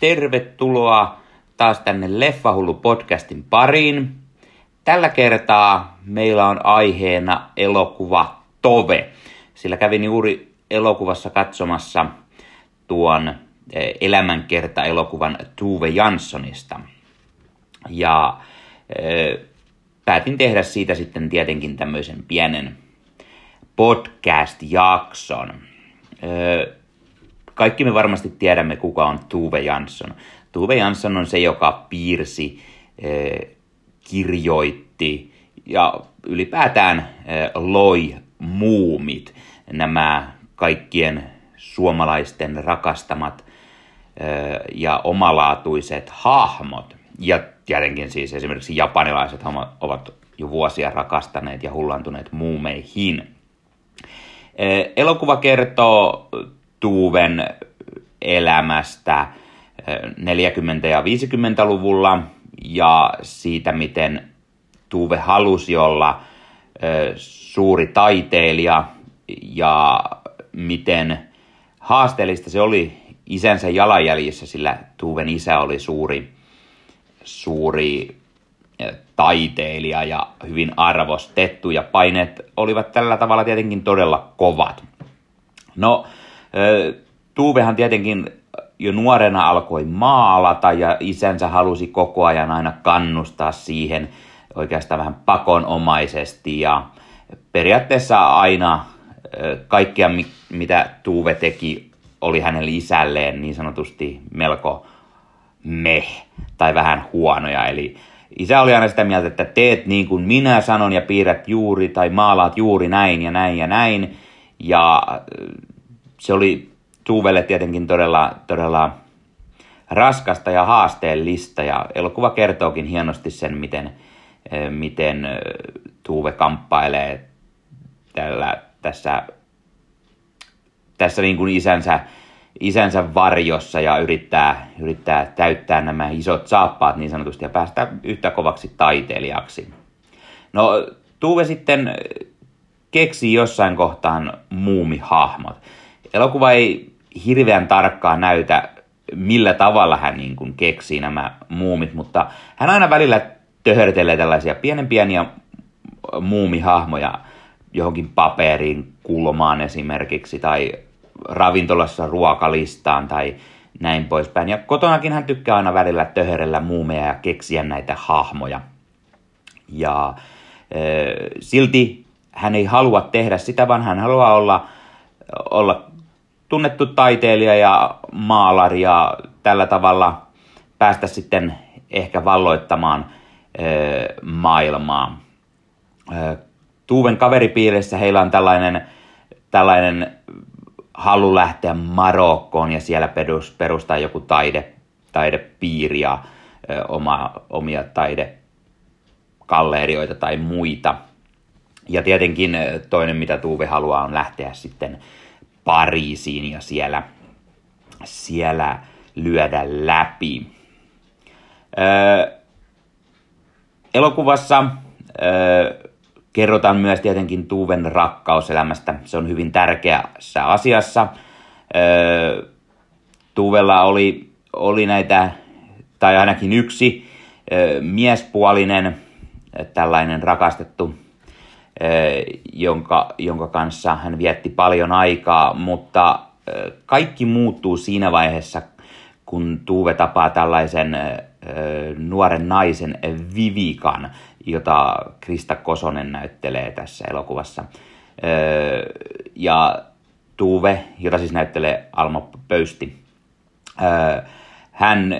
tervetuloa taas tänne Leffahullu podcastin pariin. Tällä kertaa meillä on aiheena elokuva Tove, sillä kävin juuri elokuvassa katsomassa tuon eh, elämänkerta-elokuvan Tuve Janssonista. Ja äh, päätin tehdä siitä sitten tietenkin tämmöisen pienen podcast-jakson. Äh, kaikki me varmasti tiedämme, kuka on Tuve Jansson. Tuve Jansson on se, joka piirsi, eh, kirjoitti ja ylipäätään eh, loi muumit, nämä kaikkien suomalaisten rakastamat eh, ja omalaatuiset hahmot. Ja tietenkin siis esimerkiksi japanilaiset ovat jo vuosia rakastaneet ja hullantuneet muumeihin. Elokuva kertoo Tuuven elämästä 40- ja 50-luvulla ja siitä, miten Tuve halusi olla suuri taiteilija ja miten haasteellista se oli isänsä jalanjäljissä, sillä Tuven isä oli suuri, suuri taiteilija ja hyvin arvostettu ja paineet olivat tällä tavalla tietenkin todella kovat. No, Tuuvehan tietenkin jo nuorena alkoi maalata ja isänsä halusi koko ajan aina kannustaa siihen oikeastaan vähän pakonomaisesti ja periaatteessa aina kaikkea mitä Tuuve teki oli hänelle isälleen niin sanotusti melko meh tai vähän huonoja. Eli isä oli aina sitä mieltä, että teet niin kuin minä sanon ja piirrät juuri tai maalaat juuri näin ja näin ja näin. Ja se oli Tuuvelle tietenkin todella, todella raskasta ja haasteellista ja elokuva kertookin hienosti sen, miten, eh, miten eh, Tuuve kamppailee tällä, tässä, tässä niin kuin isänsä, isänsä varjossa ja yrittää, yrittää täyttää nämä isot saappaat niin sanotusti ja päästä yhtä kovaksi taiteilijaksi. No Tuuve sitten keksi jossain kohtaan muumihahmot. Elokuva ei hirveän tarkkaan näytä, millä tavalla hän niin kuin keksii nämä muumit, mutta hän aina välillä töhörtelee tällaisia pienen pieniä muumihahmoja johonkin paperiin, kulmaan esimerkiksi, tai ravintolassa ruokalistaan tai näin poispäin. Ja kotonakin hän tykkää aina välillä töhörellä muumeja ja keksiä näitä hahmoja. Ja e, silti hän ei halua tehdä sitä, vaan hän haluaa olla, olla tunnettu taiteilija ja maalari ja tällä tavalla päästä sitten ehkä valloittamaan maailmaa. Tuuven kaveripiirissä heillä on tällainen, tällainen halu lähteä Marokkoon ja siellä perustaa joku taide, taidepiiri ja oma, omia taidekallerioita tai muita. Ja tietenkin toinen, mitä Tuuve haluaa, on lähteä sitten Pariisiin ja siellä, siellä lyödä läpi. Öö, elokuvassa öö, kerrotaan myös tietenkin Tuuven rakkauselämästä. Se on hyvin tärkeässä asiassa. Öö, Tuuvella oli, oli näitä, tai ainakin yksi öö, miespuolinen tällainen rakastettu jonka, jonka kanssa hän vietti paljon aikaa, mutta kaikki muuttuu siinä vaiheessa, kun Tuve tapaa tällaisen nuoren naisen Vivikan, jota Krista Kosonen näyttelee tässä elokuvassa. Ja Tuve, jota siis näyttelee Alma Pöysti, hän,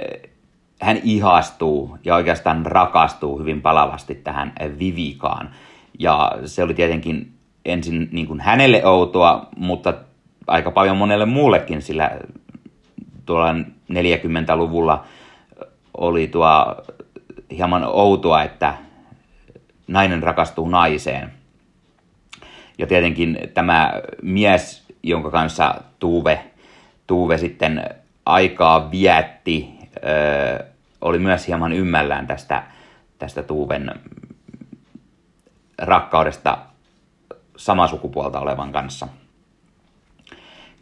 hän ihastuu ja oikeastaan rakastuu hyvin palavasti tähän Vivikaan. Ja se oli tietenkin ensin niin kuin hänelle outoa, mutta aika paljon monelle muullekin, sillä tuolla 40-luvulla oli tuo hieman outoa, että nainen rakastuu naiseen. Ja tietenkin tämä mies, jonka kanssa Tuve, Tuve sitten aikaa vietti, oli myös hieman ymmällään tästä, tästä Tuuven rakkaudesta samaa sukupuolta olevan kanssa.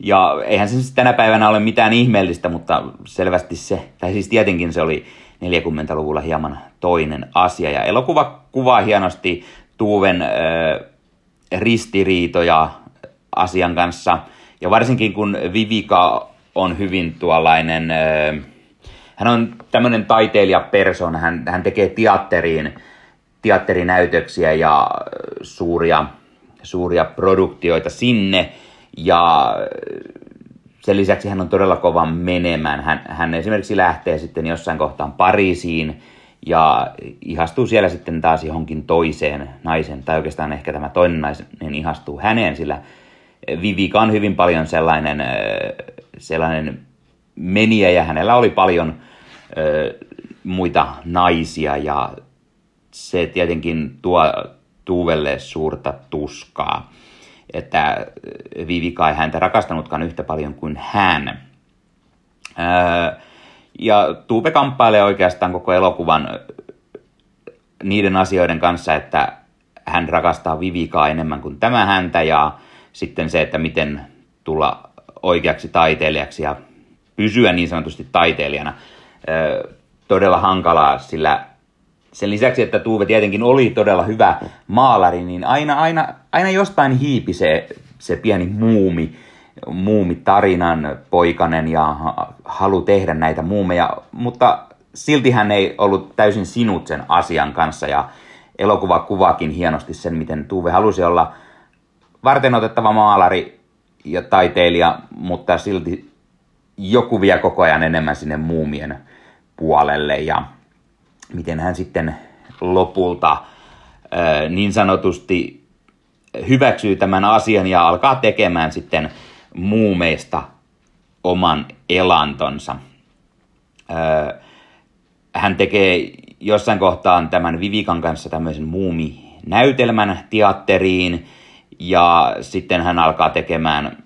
Ja eihän se siis tänä päivänä ole mitään ihmeellistä, mutta selvästi se, tai siis tietenkin se oli 40-luvulla hieman toinen asia. Ja elokuva kuvaa hienosti Tuuven äh, ristiriitoja asian kanssa. Ja varsinkin kun Vivika on hyvin tuollainen, äh, hän on tämmöinen taiteilijapersona, hän, hän tekee teatteriin, teatterinäytöksiä ja suuria, suuria produktioita sinne. Ja sen lisäksi hän on todella kova menemään. Hän, hän esimerkiksi lähtee sitten jossain kohtaan Pariisiin ja ihastuu siellä sitten taas johonkin toiseen naisen, tai oikeastaan ehkä tämä toinen nainen ihastuu häneen, sillä Vivika on hyvin paljon sellainen, sellainen meniä ja hänellä oli paljon muita naisia ja se tietenkin tuo Tuuvelle suurta tuskaa että Vivika ei häntä rakastanutkaan yhtä paljon kuin hän. Ja Tuupe kamppailee oikeastaan koko elokuvan niiden asioiden kanssa, että hän rakastaa Vivikaa enemmän kuin tämä häntä ja sitten se, että miten tulla oikeaksi taiteilijaksi ja pysyä niin sanotusti taiteilijana. Todella hankalaa, sillä sen lisäksi, että Tuve tietenkin oli todella hyvä maalari, niin aina, aina, aina jostain hiipi se, se pieni muumi, muumitarinan poikanen ja halu tehdä näitä muumeja, mutta silti hän ei ollut täysin sinut sen asian kanssa ja elokuva kuvaakin hienosti sen, miten Tuve halusi olla varten otettava maalari ja taiteilija, mutta silti joku vie koko ajan enemmän sinne muumien puolelle ja miten hän sitten lopulta niin sanotusti hyväksyy tämän asian ja alkaa tekemään sitten muumeista oman elantonsa. Hän tekee jossain kohtaan tämän Vivikan kanssa tämmöisen muuminäytelmän teatteriin ja sitten hän alkaa tekemään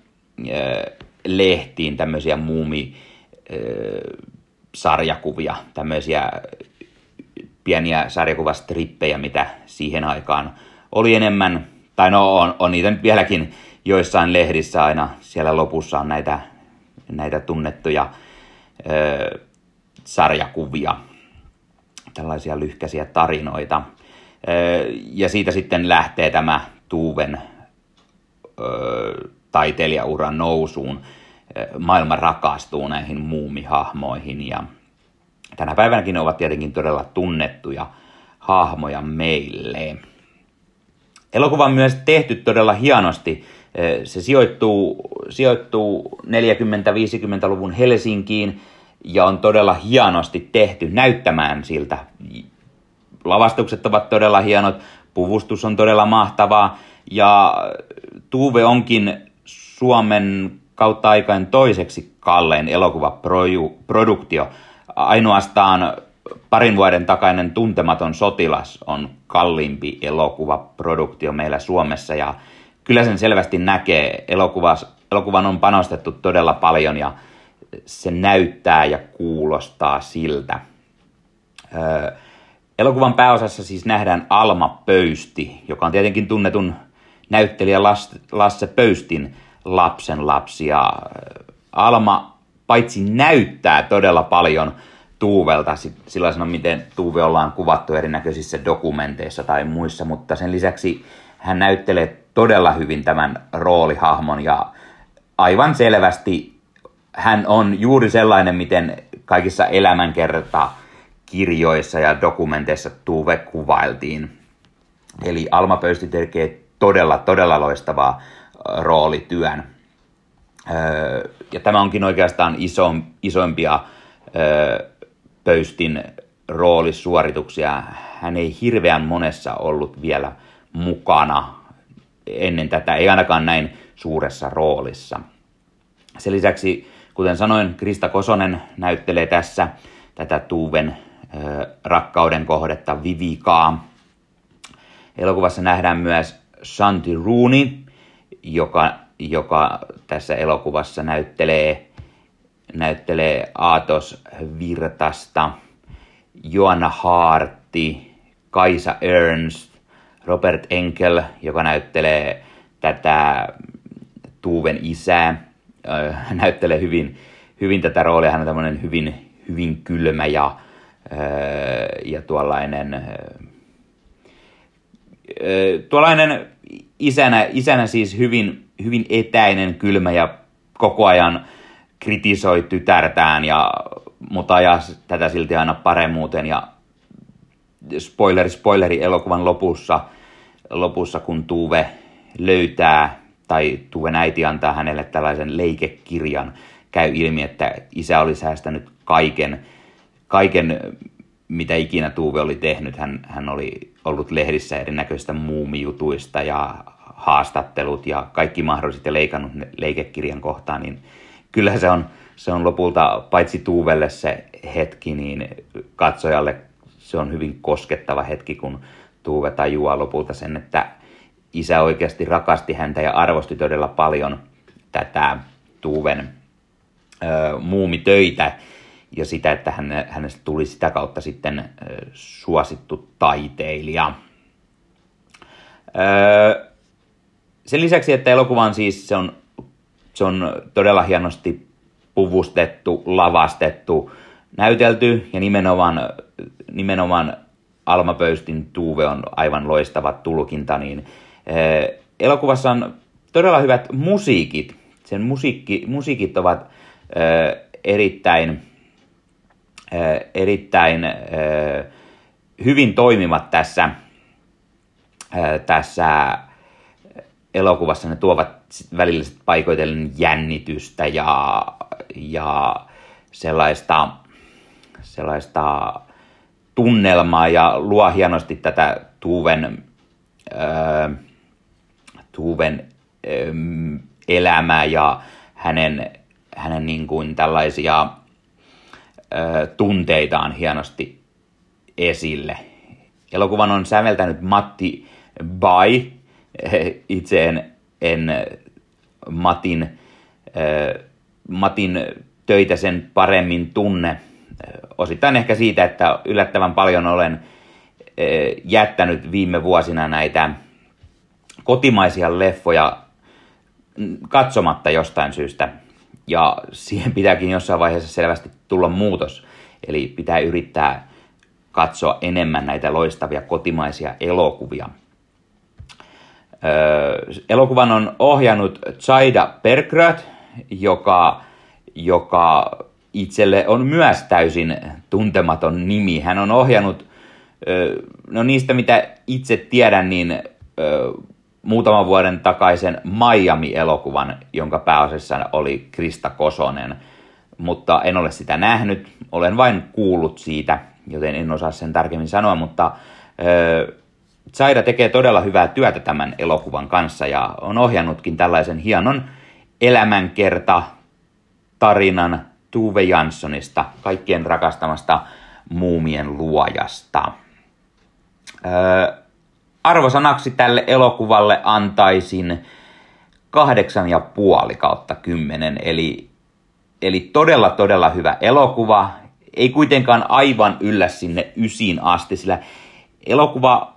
lehtiin tämmöisiä muumi sarjakuvia, tämmöisiä pieniä sarjakuvastrippejä, mitä siihen aikaan oli enemmän, tai no on, on niitä nyt vieläkin joissain lehdissä aina siellä lopussa on näitä, näitä tunnettuja ö, sarjakuvia, tällaisia lyhkäisiä tarinoita. Ö, ja siitä sitten lähtee tämä Tuuven taiteilijauran nousuun. Maailma rakastuu näihin muumihahmoihin ja tänä päivänäkin ovat tietenkin todella tunnettuja hahmoja meille. Elokuva on myös tehty todella hienosti. Se sijoittuu, sijoittuu 40-50-luvun Helsinkiin ja on todella hienosti tehty näyttämään siltä. Lavastukset ovat todella hienot, puvustus on todella mahtavaa ja Tuve onkin Suomen kautta aikain toiseksi kallein elokuvaproduktio ainoastaan parin vuoden takainen Tuntematon sotilas on kalliimpi elokuvaproduktio meillä Suomessa ja kyllä sen selvästi näkee. Elokuvas, elokuvan on panostettu todella paljon ja se näyttää ja kuulostaa siltä. Öö, elokuvan pääosassa siis nähdään Alma Pöysti, joka on tietenkin tunnetun näyttelijä Lasse Pöystin lapsen lapsi. Alma paitsi näyttää todella paljon Tuuvelta sellaisena, miten Tuuve ollaan kuvattu erinäköisissä dokumenteissa tai muissa, mutta sen lisäksi hän näyttelee todella hyvin tämän roolihahmon ja aivan selvästi hän on juuri sellainen, miten kaikissa elämänkerta kirjoissa ja dokumenteissa Tuve kuvailtiin. Eli Alma Pöysti tekee todella, todella loistavaa roolityön. Ja tämä onkin oikeastaan iso, isoimpia Pöystin roolisuorituksia. Hän ei hirveän monessa ollut vielä mukana ennen tätä, ei ainakaan näin suuressa roolissa. Sen lisäksi, kuten sanoin, Krista Kosonen näyttelee tässä tätä Tuuven rakkauden kohdetta Vivikaa. Elokuvassa nähdään myös Shanti Rooney, joka, joka tässä elokuvassa näyttelee näyttelee Aatos Virtasta, Joanna Hartti, Kaisa Ernst, Robert Enkel, joka näyttelee tätä Tuuven isää, hän näyttelee hyvin, hyvin tätä roolia. Hän on tämmöinen hyvin, hyvin kylmä ja, ja tuollainen, tuollainen isänä, isänä siis hyvin, hyvin etäinen, kylmä ja koko ajan kritisoi tytärtään, ja, mutta ajaa tätä silti aina paremmuuteen. Ja spoileri, spoileri elokuvan lopussa, lopussa kun Tuve löytää, tai Tuven äiti antaa hänelle tällaisen leikekirjan, käy ilmi, että isä oli säästänyt kaiken, kaiken mitä ikinä Tuve oli tehnyt. Hän, hän oli ollut lehdissä erinäköistä muumijutuista ja haastattelut ja kaikki mahdolliset ja leikannut leikekirjan kohtaan, niin kyllä se on, se on lopulta paitsi Tuuvelle se hetki, niin katsojalle se on hyvin koskettava hetki, kun Tuuve tajuaa lopulta sen, että isä oikeasti rakasti häntä ja arvosti todella paljon tätä Tuuven ö, muumitöitä ja sitä, että hän, hänestä tuli sitä kautta sitten ö, suosittu taiteilija. Ö, sen lisäksi, että elokuva on siis se on, se on todella hienosti puvustettu, lavastettu, näytelty ja nimenomaan, nimenomaan Alma Pöystin Tuuve on aivan loistava tulkinta, niin eh, elokuvassa on todella hyvät musiikit. Sen musiikki, musiikit ovat eh, erittäin, eh, erittäin eh, hyvin toimivat tässä, eh, tässä elokuvassa ne tuovat välillä paikoitellen jännitystä ja, ja sellaista, sellaista tunnelmaa ja luo hienosti tätä Tuuven, äh, Tuuven äh, elämää ja hänen, hänen niin kuin tällaisia äh, tunteitaan hienosti esille. Elokuvan on säveltänyt Matti Bai, itse en, en Matin, äh, Matin töitä sen paremmin tunne. Osittain ehkä siitä, että yllättävän paljon olen äh, jättänyt viime vuosina näitä kotimaisia leffoja katsomatta jostain syystä. Ja siihen pitääkin jossain vaiheessa selvästi tulla muutos. Eli pitää yrittää katsoa enemmän näitä loistavia kotimaisia elokuvia – elokuvan on ohjannut Zaida Perkröt, joka, joka itselle on myös täysin tuntematon nimi. Hän on ohjannut, no niistä mitä itse tiedän, niin muutaman vuoden takaisen Miami-elokuvan, jonka pääosassa oli Krista Kosonen. Mutta en ole sitä nähnyt, olen vain kuullut siitä, joten en osaa sen tarkemmin sanoa, mutta Zaida tekee todella hyvää työtä tämän elokuvan kanssa ja on ohjannutkin tällaisen hienon elämänkerta tarinan Tuve Janssonista, kaikkien rakastamasta muumien luojasta. Öö, arvosanaksi tälle elokuvalle antaisin kahdeksan ja puoli kautta kymmenen, eli, eli todella todella hyvä elokuva. Ei kuitenkaan aivan yllä sinne ysiin asti, sillä elokuva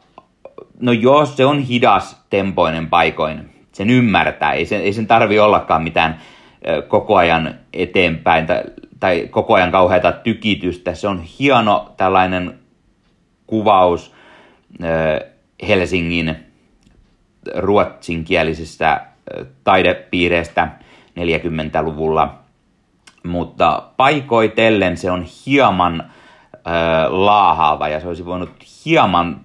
no joo, se on hidas tempoinen paikoin. Sen ymmärtää. Ei sen, ei sen tarvi ollakaan mitään koko ajan eteenpäin tai, tai koko ajan kauheata tykitystä. Se on hieno tällainen kuvaus Helsingin ruotsinkielisestä taidepiireistä 40-luvulla, mutta paikoitellen se on hieman laahaava ja se olisi voinut hieman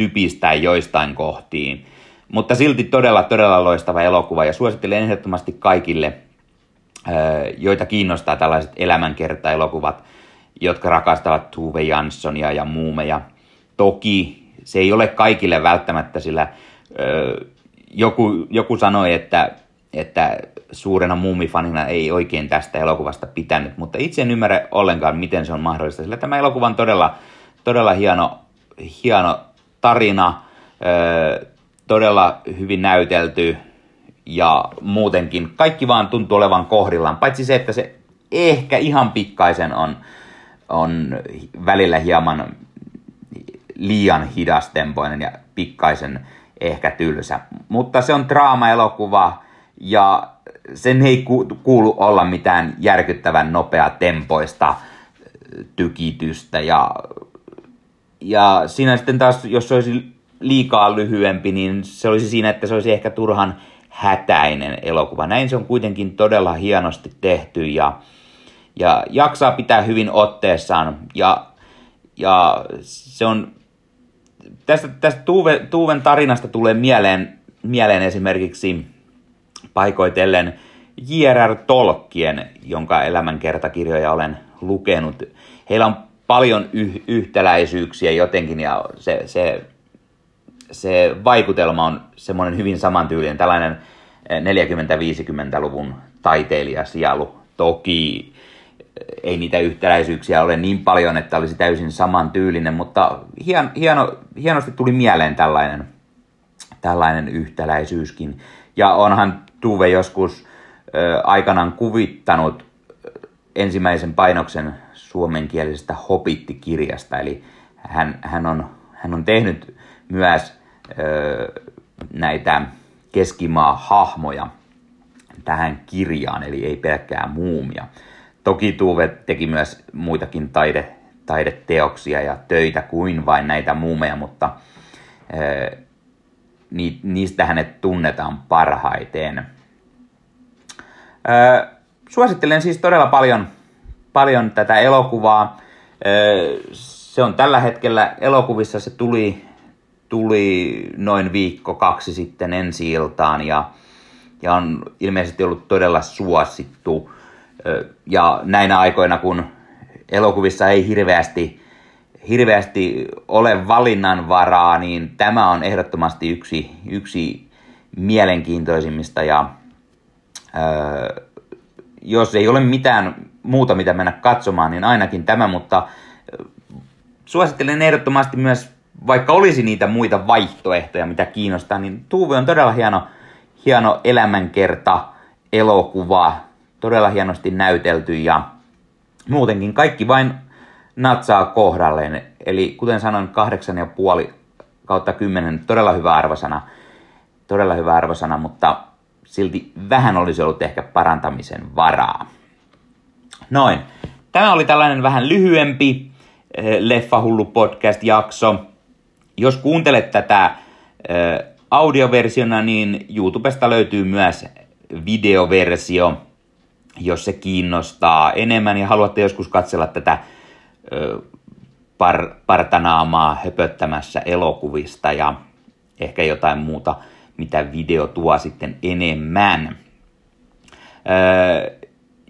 typistää joistain kohtiin. Mutta silti todella, todella loistava elokuva ja suosittelen ehdottomasti kaikille, joita kiinnostaa tällaiset elämänkerta-elokuvat, jotka rakastavat Tuve Janssonia ja muumeja. Toki se ei ole kaikille välttämättä, sillä joku, joku sanoi, että, että suurena muumifanina ei oikein tästä elokuvasta pitänyt, mutta itse en ymmärrä ollenkaan, miten se on mahdollista, sillä tämä elokuva on todella, todella hieno, hieno tarina, todella hyvin näytelty ja muutenkin kaikki vaan tuntuu olevan kohdillaan, paitsi se, että se ehkä ihan pikkaisen on, on välillä hieman liian hidastempoinen ja pikkaisen ehkä tylsä. Mutta se on draama-elokuva ja sen ei kuulu olla mitään järkyttävän nopea tempoista tykitystä ja, ja siinä sitten taas, jos se olisi liikaa lyhyempi, niin se olisi siinä, että se olisi ehkä turhan hätäinen elokuva. Näin se on kuitenkin todella hienosti tehty ja, ja jaksaa pitää hyvin otteessaan ja, ja se on tästä, tästä Tuve, Tuven tarinasta tulee mieleen, mieleen esimerkiksi paikoitellen J.R.R. Tolkien, jonka elämänkertakirjoja olen lukenut. Heillä on paljon yh- yhtäläisyyksiä jotenkin ja se, se, se vaikutelma on semmoinen hyvin samantyylinen, tällainen 40-50-luvun taiteilijasielu. Toki ei niitä yhtäläisyyksiä ole niin paljon, että olisi täysin samantyylinen, mutta hien, hieno, hienosti tuli mieleen tällainen, tällainen yhtäläisyyskin. Ja onhan Tuve joskus ö, aikanaan kuvittanut ensimmäisen painoksen suomenkielisestä Hobitti-kirjasta, eli hän, hän, on, hän on tehnyt myös ö, näitä keskimaa-hahmoja tähän kirjaan, eli ei pelkkää muumia. Toki Tuve teki myös muitakin taide, taideteoksia ja töitä kuin vain näitä muumeja, mutta ö, ni, niistä hänet tunnetaan parhaiten. Ö, suosittelen siis todella paljon, paljon tätä elokuvaa. Se on tällä hetkellä elokuvissa, se tuli, tuli noin viikko kaksi sitten ensi iltaan ja, ja on ilmeisesti ollut todella suosittu. Ja näinä aikoina, kun elokuvissa ei hirveästi hirveästi ole valinnanvaraa, niin tämä on ehdottomasti yksi, yksi mielenkiintoisimmista ja ö, jos ei ole mitään muuta, mitä mennä katsomaan, niin ainakin tämä, mutta suosittelen ehdottomasti myös, vaikka olisi niitä muita vaihtoehtoja, mitä kiinnostaa, niin Tuuve on todella hieno, hieno elämänkerta, elokuva, todella hienosti näytelty ja muutenkin kaikki vain natsaa kohdalleen. Eli kuten sanoin, kahdeksan ja puoli kautta kymmenen, todella hyvä arvosana. Todella hyvä arvosana, mutta silti vähän olisi ollut ehkä parantamisen varaa. Noin. Tämä oli tällainen vähän lyhyempi eh, Leffahullu podcast-jakso. Jos kuuntelet tätä eh, audioversiona, niin YouTubesta löytyy myös videoversio, jos se kiinnostaa enemmän ja haluatte joskus katsella tätä par, partanaamaa höpöttämässä elokuvista ja ehkä jotain muuta, mitä video tuo sitten enemmän. Öö,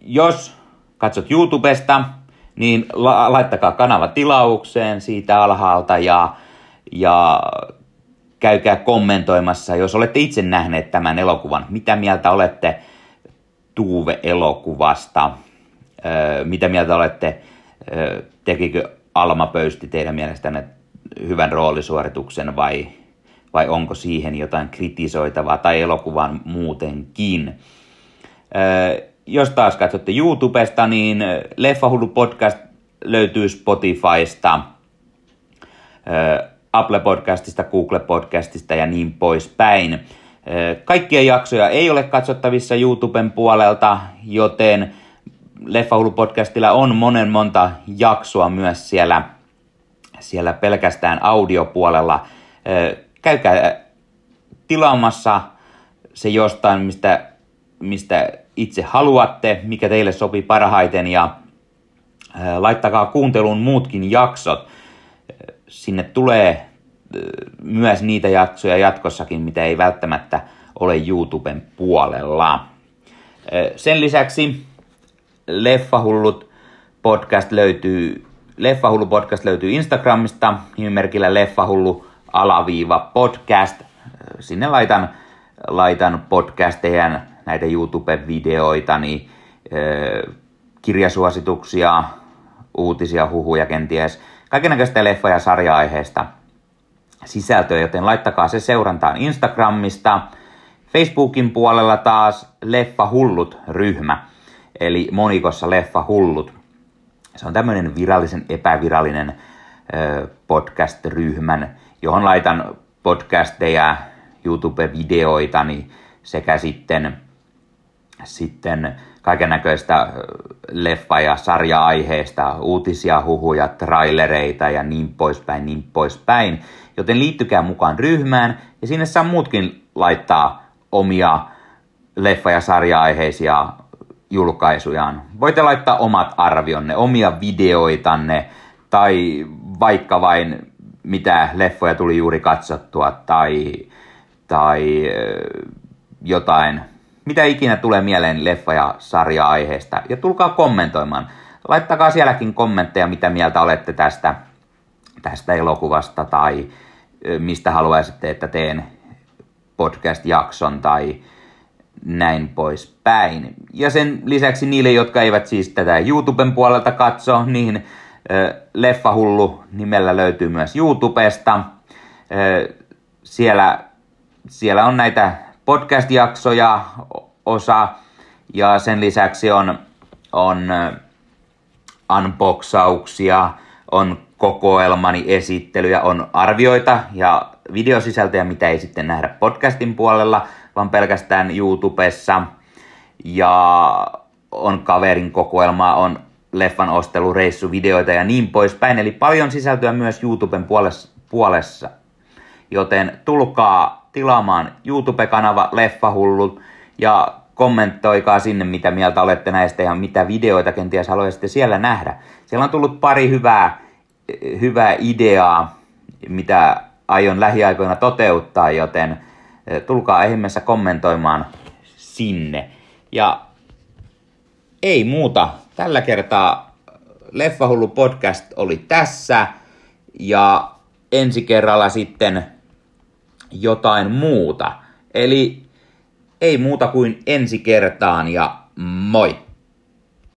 jos katsot YouTubesta, niin la- laittakaa kanava tilaukseen siitä alhaalta ja, ja käykää kommentoimassa, jos olette itse nähneet tämän elokuvan. Mitä mieltä olette Tuuve-elokuvasta? Öö, mitä mieltä olette tekikö Alma Pöysti teidän mielestänne hyvän roolisuorituksen vai, vai onko siihen jotain kritisoitavaa tai elokuvan muutenkin. Jos taas katsotte YouTubesta, niin Leffahullu podcast löytyy Spotifysta, Apple Podcastista, Google Podcastista ja niin poispäin. Kaikkia jaksoja ei ole katsottavissa YouTuben puolelta, joten Leffahullu-podcastilla on monen monta jaksoa myös siellä, siellä pelkästään audiopuolella. Käykää tilaamassa se jostain, mistä, mistä itse haluatte, mikä teille sopii parhaiten ja laittakaa kuunteluun muutkin jaksot. Sinne tulee myös niitä jaksoja jatkossakin, mitä ei välttämättä ole YouTuben puolella. Sen lisäksi Leffahullut podcast löytyy, Leffahullu podcast löytyy Instagramista nimimerkillä Leffahullu alaviiva podcast. Sinne laitan, laitan podcasteja, näitä YouTube-videoita, niin, kirjasuosituksia, uutisia, huhuja kenties, kaikenlaista leffa- ja sarja-aiheesta sisältöä, joten laittakaa se seurantaan Instagramista. Facebookin puolella taas Leffa Hullut-ryhmä eli monikossa Leffa Hullut. Se on tämmöinen virallisen epävirallinen podcast-ryhmän, johon laitan podcasteja, YouTube-videoitani sekä sitten sitten kaiken näköistä leffa- ja sarja-aiheista, uutisia, huhuja, trailereita ja niin poispäin, niin poispäin. Joten liittykää mukaan ryhmään ja sinne saa muutkin laittaa omia leffa- ja sarja-aiheisia julkaisujaan. Voitte laittaa omat arvionne, omia videoitanne tai vaikka vain mitä leffoja tuli juuri katsottua tai, tai jotain, mitä ikinä tulee mieleen leffa- ja sarja-aiheesta. Ja tulkaa kommentoimaan. Laittakaa sielläkin kommentteja, mitä mieltä olette tästä, tästä elokuvasta tai mistä haluaisitte, että teen podcast-jakson tai näin poispäin. Ja sen lisäksi niille, jotka eivät siis tätä YouTuben puolelta katso, niin Leffahullu nimellä löytyy myös YouTubesta. Siellä, siellä on näitä podcast-jaksoja osa ja sen lisäksi on, on unboxauksia, on kokoelmani esittelyjä, on arvioita ja videosisältöjä, mitä ei sitten nähdä podcastin puolella, vaan pelkästään YouTubessa. Ja on kaverin kokoelma, on leffan ostelureissuvideoita ja niin poispäin. Eli paljon sisältöä myös YouTuben puolessa. Joten tulkaa tilaamaan YouTube-kanava Leffahullut ja kommentoikaa sinne, mitä mieltä olette näistä ja mitä videoita kenties haluaisitte siellä nähdä. Siellä on tullut pari hyvää, hyvää ideaa, mitä aion lähiaikoina toteuttaa, joten eh, tulkaa ihmeessä kommentoimaan sinne. Ja ei muuta. Tällä kertaa Leffahullu podcast oli tässä ja ensi kerralla sitten jotain muuta. Eli ei muuta kuin ensi kertaan ja moi!